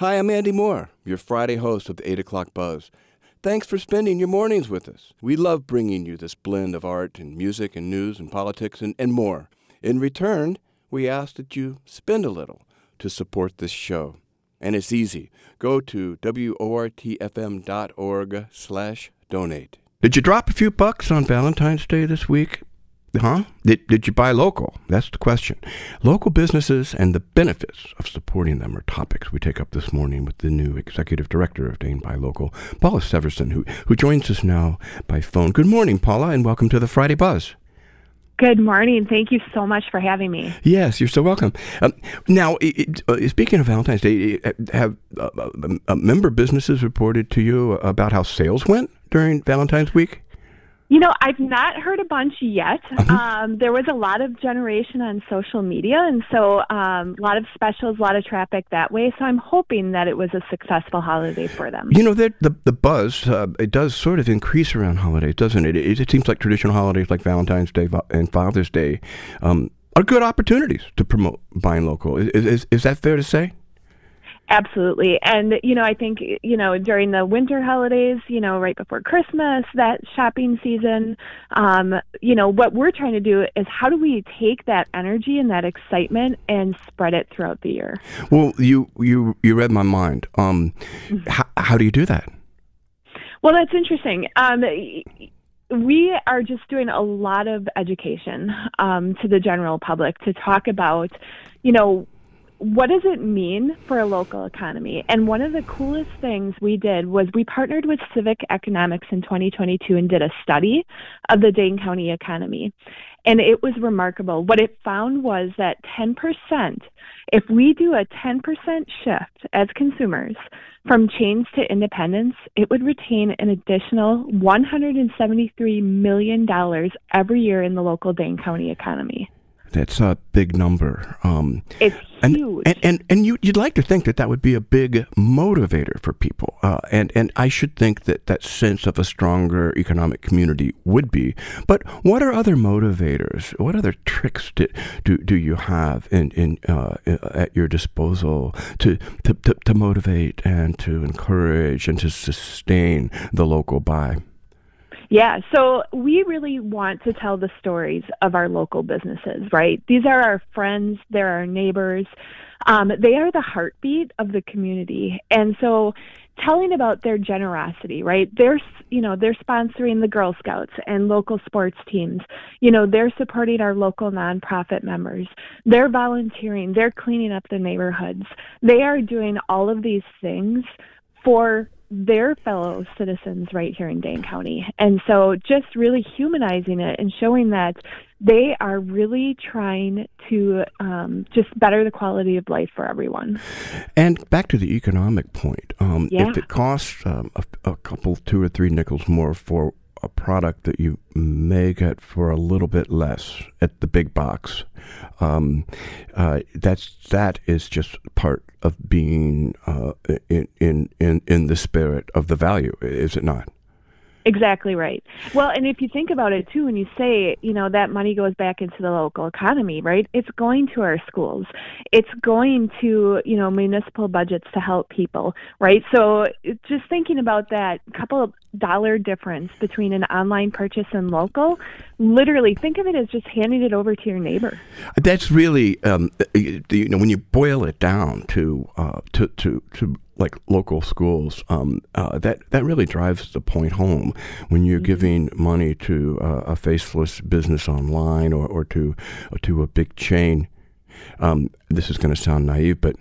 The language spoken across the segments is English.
Hi, I'm Andy Moore, your Friday host of the 8 O'Clock Buzz. Thanks for spending your mornings with us. We love bringing you this blend of art and music and news and politics and, and more. In return, we ask that you spend a little to support this show. And it's easy. Go to wortfm.org slash donate. Did you drop a few bucks on Valentine's Day this week? Huh? Did, did you buy local? That's the question. Local businesses and the benefits of supporting them are topics we take up this morning with the new executive director of Dane Buy Local, Paula Severson, who, who joins us now by phone. Good morning, Paula, and welcome to the Friday Buzz. Good morning. Thank you so much for having me. Yes, you're so welcome. Um, now, it, uh, speaking of Valentine's Day, have uh, uh, member businesses reported to you about how sales went during Valentine's week? You know, I've not heard a bunch yet. Uh-huh. Um, there was a lot of generation on social media, and so um, a lot of specials, a lot of traffic that way. So I'm hoping that it was a successful holiday for them. You know, the the buzz uh, it does sort of increase around holidays, doesn't it? it? It, seems like traditional holidays like Valentine's Day and Father's Day um, are good opportunities to promote buying local. Is, is, is that fair to say? Absolutely. And, you know, I think, you know, during the winter holidays, you know, right before Christmas, that shopping season, um, you know, what we're trying to do is how do we take that energy and that excitement and spread it throughout the year? Well, you, you, you read my mind. Um, mm-hmm. how, how do you do that? Well, that's interesting. Um, we are just doing a lot of education um, to the general public to talk about, you know, what does it mean for a local economy? And one of the coolest things we did was we partnered with Civic Economics in 2022 and did a study of the Dane County economy. And it was remarkable. What it found was that 10%, if we do a 10% shift as consumers from chains to independence, it would retain an additional $173 million every year in the local Dane County economy. That's a big number. Um, it's and, huge. And, and, and you, would like to think that that would be a big motivator for people. Uh, and, and I should think that that sense of a stronger economic community would be. But what are other motivators? What other tricks do, do, do you have in, in, uh, at your disposal to, to, to, to motivate and to encourage and to sustain the local buy? Yeah, so we really want to tell the stories of our local businesses, right? These are our friends, they're our neighbors. Um, they are the heartbeat of the community. And so telling about their generosity, right? They're, you know, they're sponsoring the Girl Scouts and local sports teams. You know, they're supporting our local nonprofit members. They're volunteering, they're cleaning up the neighborhoods. They are doing all of these things for their fellow citizens right here in Dane County. And so just really humanizing it and showing that they are really trying to um, just better the quality of life for everyone. And back to the economic point, um, yeah. if it costs um, a, a couple, two or three nickels more for a product that you may get for a little bit less at the big box. Um, uh, that's that is just part of being uh, in, in in in the spirit of the value, is it not? Exactly right. Well, and if you think about it too, when you say, you know, that money goes back into the local economy, right? It's going to our schools. It's going to, you know, municipal budgets to help people, right? So just thinking about that couple of dollar difference between an online purchase and local, literally think of it as just handing it over to your neighbor. That's really, um, you know, when you boil it down to, uh, to, to, to like local schools, um, uh, that that really drives the point home when you're mm-hmm. giving money to uh, a faceless business online or, or to or to a big chain. Um, this is going to sound naive, but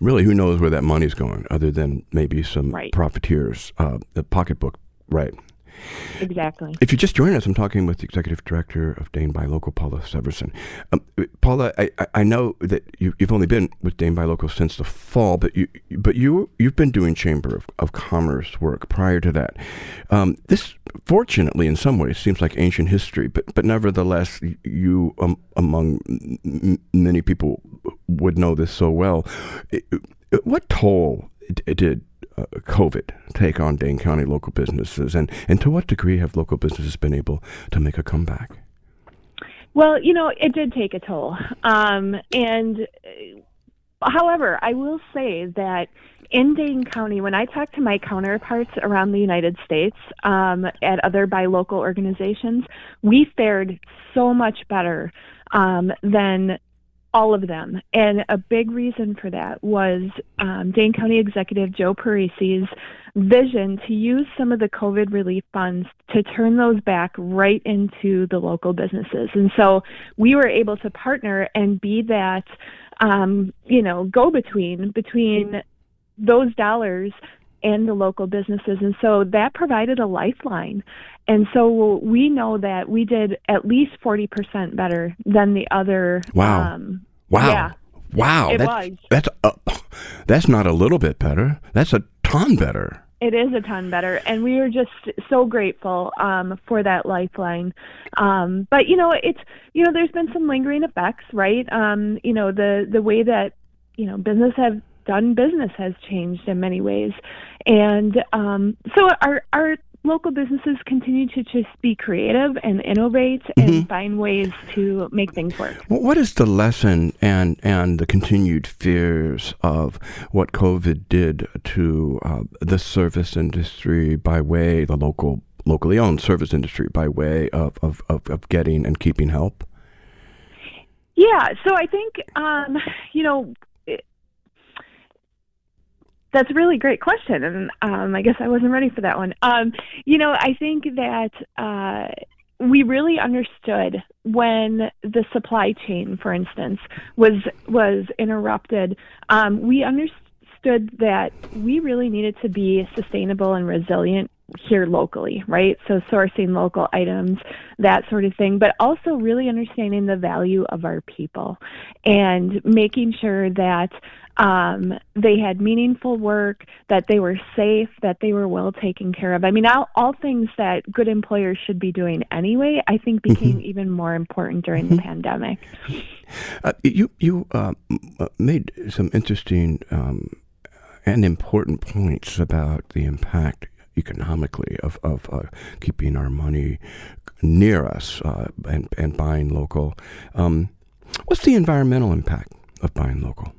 really, who knows where that money's going, other than maybe some right. profiteers, uh, the pocketbook, right? Exactly. If you're just join us, I'm talking with the executive director of Dane Buy Local, Paula Severson. Um, Paula, I, I know that you, have only been with Dane Buy Local since the fall, but you but you you've been doing Chamber of, of Commerce work prior to that. Um, this, fortunately, in some ways, seems like ancient history, but but nevertheless, you um, among m- many people would know this so well. What toll did COVID take on Dane County local businesses, and, and to what degree have local businesses been able to make a comeback? Well, you know, it did take a toll. Um, and uh, however, I will say that in Dane County, when I talk to my counterparts around the United States um, at other buy local organizations, we fared so much better um, than all of them. And a big reason for that was um, Dane County Executive Joe Parisi's vision to use some of the COVID relief funds to turn those back right into the local businesses. And so we were able to partner and be that, um, you know, go between between those dollars and the local businesses. And so that provided a lifeline. And so we know that we did at least 40% better than the other. Wow. Um, wow. Yeah. Wow. It that's, was. That's, uh, that's not a little bit better. That's a ton better. It is a ton better, and we are just so grateful um, for that lifeline. Um, but you know, it's you know, there's been some lingering effects, right? Um, you know, the the way that you know business have done business has changed in many ways, and um, so our our local businesses continue to just be creative and innovate and mm-hmm. find ways to make things work. What is the lesson and and the continued fears of what COVID did to uh, the service industry by way the local locally owned service industry by way of of, of, of getting and keeping help? Yeah, so I think um, you know that's a really great question, and um, I guess I wasn't ready for that one. Um, you know, I think that uh, we really understood when the supply chain, for instance, was was interrupted. Um, we understood that we really needed to be sustainable and resilient here locally, right? So sourcing local items, that sort of thing, but also really understanding the value of our people and making sure that um, they had meaningful work, that they were safe, that they were well taken care of. I mean, all, all things that good employers should be doing anyway, I think mm-hmm. became mm-hmm. even more important during mm-hmm. the pandemic. Uh, you you uh, uh, made some interesting um, and important points about the impact economically of, of uh, keeping our money near us uh, and, and buying local. Um, what's the environmental impact of buying local?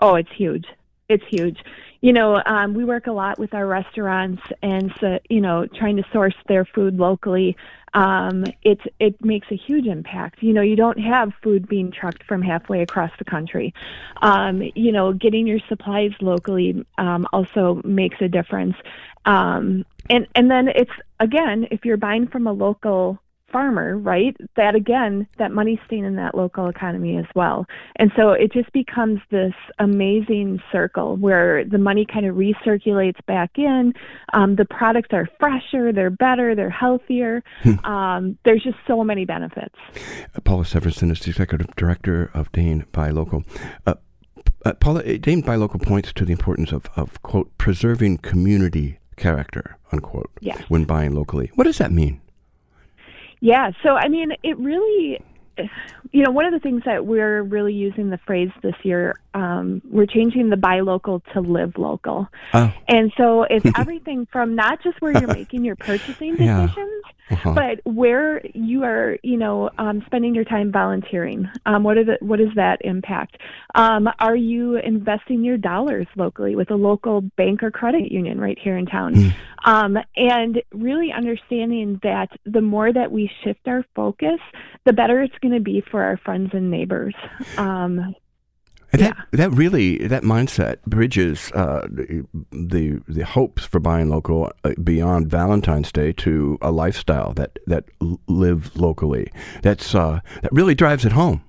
Oh, it's huge. It's huge. You know, um, we work a lot with our restaurants, and so you know, trying to source their food locally. Um, it it makes a huge impact. You know, you don't have food being trucked from halfway across the country. Um, you know, getting your supplies locally um, also makes a difference. Um, and and then it's again, if you're buying from a local farmer, right? That again, that money's staying in that local economy as well. And so it just becomes this amazing circle where the money kind of recirculates back in. Um, the products are fresher, they're better, they're healthier. Hmm. Um, there's just so many benefits. Paula Severson is the executive director of Dane Buy Local. Uh, uh, Paula, Dane Buy Local points to the importance of, of quote, preserving community character, unquote, yes. when buying locally. What does that mean? Yeah, so I mean, it really, you know, one of the things that we're really using the phrase this year, um, we're changing the buy local to live local. Oh. And so it's everything from not just where you're making your purchasing decisions, yeah uh-huh. but where you are, you know, um, spending your time volunteering. Um, what, are the, what is that impact? Um, are you investing your dollars locally with a local bank or credit union right here in town? Mm. and really understanding that the more that we shift our focus, the better it's going to be for our friends and neighbors. Um, and that yeah. that really that mindset bridges uh, the the hopes for buying local uh, beyond Valentine's Day to a lifestyle that that live locally. That's uh, that really drives it home.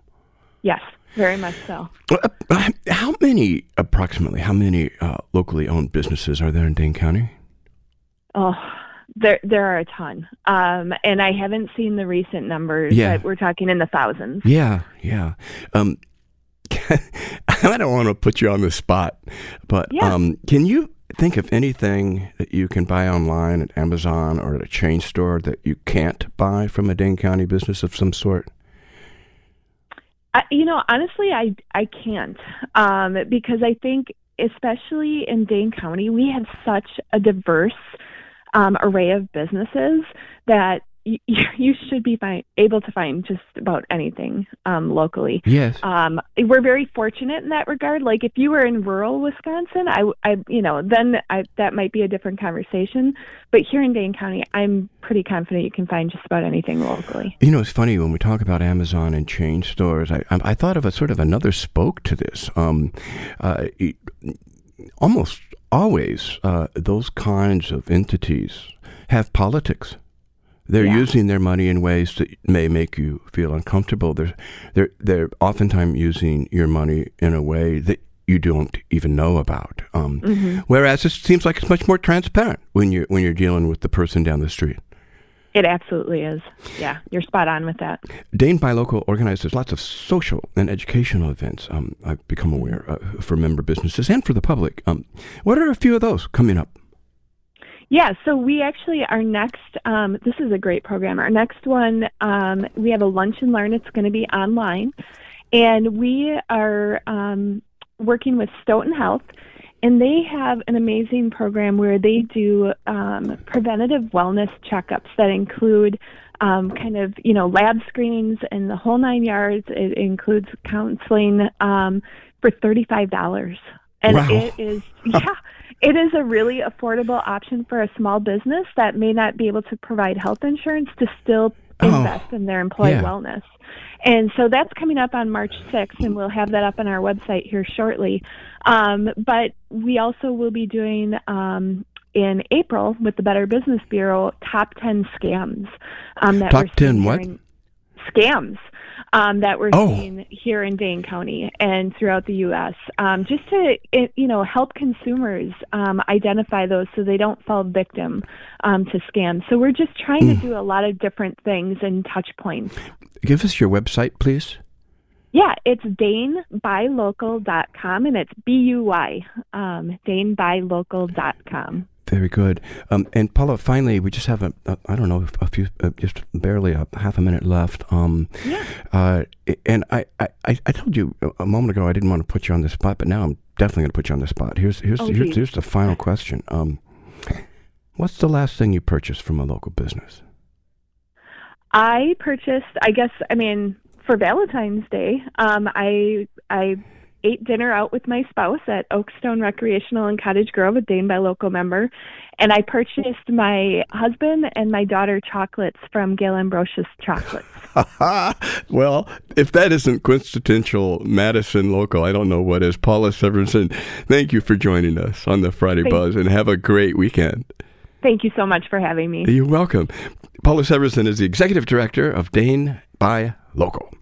Yes, very much so. Uh, how many approximately? How many uh, locally owned businesses are there in Dane County? Oh, there there are a ton, um, and I haven't seen the recent numbers. Yeah. but we're talking in the thousands. Yeah, yeah. Um, I don't want to put you on the spot, but yeah. um, can you think of anything that you can buy online at Amazon or at a chain store that you can't buy from a Dane County business of some sort? I, you know, honestly, I I can't um, because I think, especially in Dane County, we have such a diverse um, array of businesses that you, you should be fine, able to find just about anything um, locally. Yes. Um, we're very fortunate in that regard. Like if you were in rural Wisconsin, I, I you know, then I, that might be a different conversation. But here in Dane County, I'm pretty confident you can find just about anything locally. You know, it's funny when we talk about Amazon and chain stores. I, I, I thought of a sort of another spoke to this. Um, uh, it, almost always, uh, those kinds of entities have politics. They're Yeah. using their money in ways that may make you feel uncomfortable. They're, they're, they're oftentimes using your money in a way that you don't even know about. Um, Mm-hmm. Whereas it seems like it's much more transparent when you're when you're dealing with the person down the street. It absolutely is. Yeah, you're spot on with that. Dane Buy Local organizes lots of social and educational events. Um, I've become aware uh, for member businesses and for the public. Um, what are a few of those coming up? Yeah, so we actually, our next, um, this is a great program. Our next one, um, we have a lunch and learn. It's going to be online. And we are um, working with Stoughton Health, and they have an amazing program where they do um, preventative wellness checkups that include um, kind of, you know, lab screenings and the whole nine yards. It includes counseling um, for $35. And Wow. it is, yeah. It is a really affordable option for a small business that may not be able to provide health insurance to still Oh, invest in their employee yeah. wellness. And so that's coming up on March 6th, and we'll have that up on our website here shortly. Um, but we also will be doing um, in April with the Better Business Bureau top 10 scams um, that Top we're seeing 10 what? Scams um, that we're Oh. seeing here in Dane County and throughout the U.S. Um, just to it, you know help consumers um, identify those so they don't fall victim um, to scams. So we're just trying Mm. to do a lot of different things and touch points. Give us your website, please. Yeah, it's danebuylocal.com and it's B U Y, um, danebuylocal.com. Very good. Um, and Paula, finally, we just have a, a I don't know, a few, uh, just barely a half a minute left. Um, Yeah. uh, and I, I, I told you a moment ago I didn't want to put you on the spot, but now I'm definitely going to put you on the spot. Here's here's Oh, here's, here's the final question. Um, what's the last thing you purchased from a local business? I purchased, I guess, I mean, for Valentine's Day, um, I I ate dinner out with my spouse at Oakstone Recreational in Cottage Grove, a Dane Buy Local member, and I purchased my husband and my daughter chocolates from Gail Ambrosius Chocolates. well, if that isn't quintessential Madison local, I don't know what is. Paula Severson, thank you for joining us on the Friday Thank- Buzz, and have a great weekend. Thank you so much for having me. You're welcome. Paula Severson is the executive director of Dane Buy Local.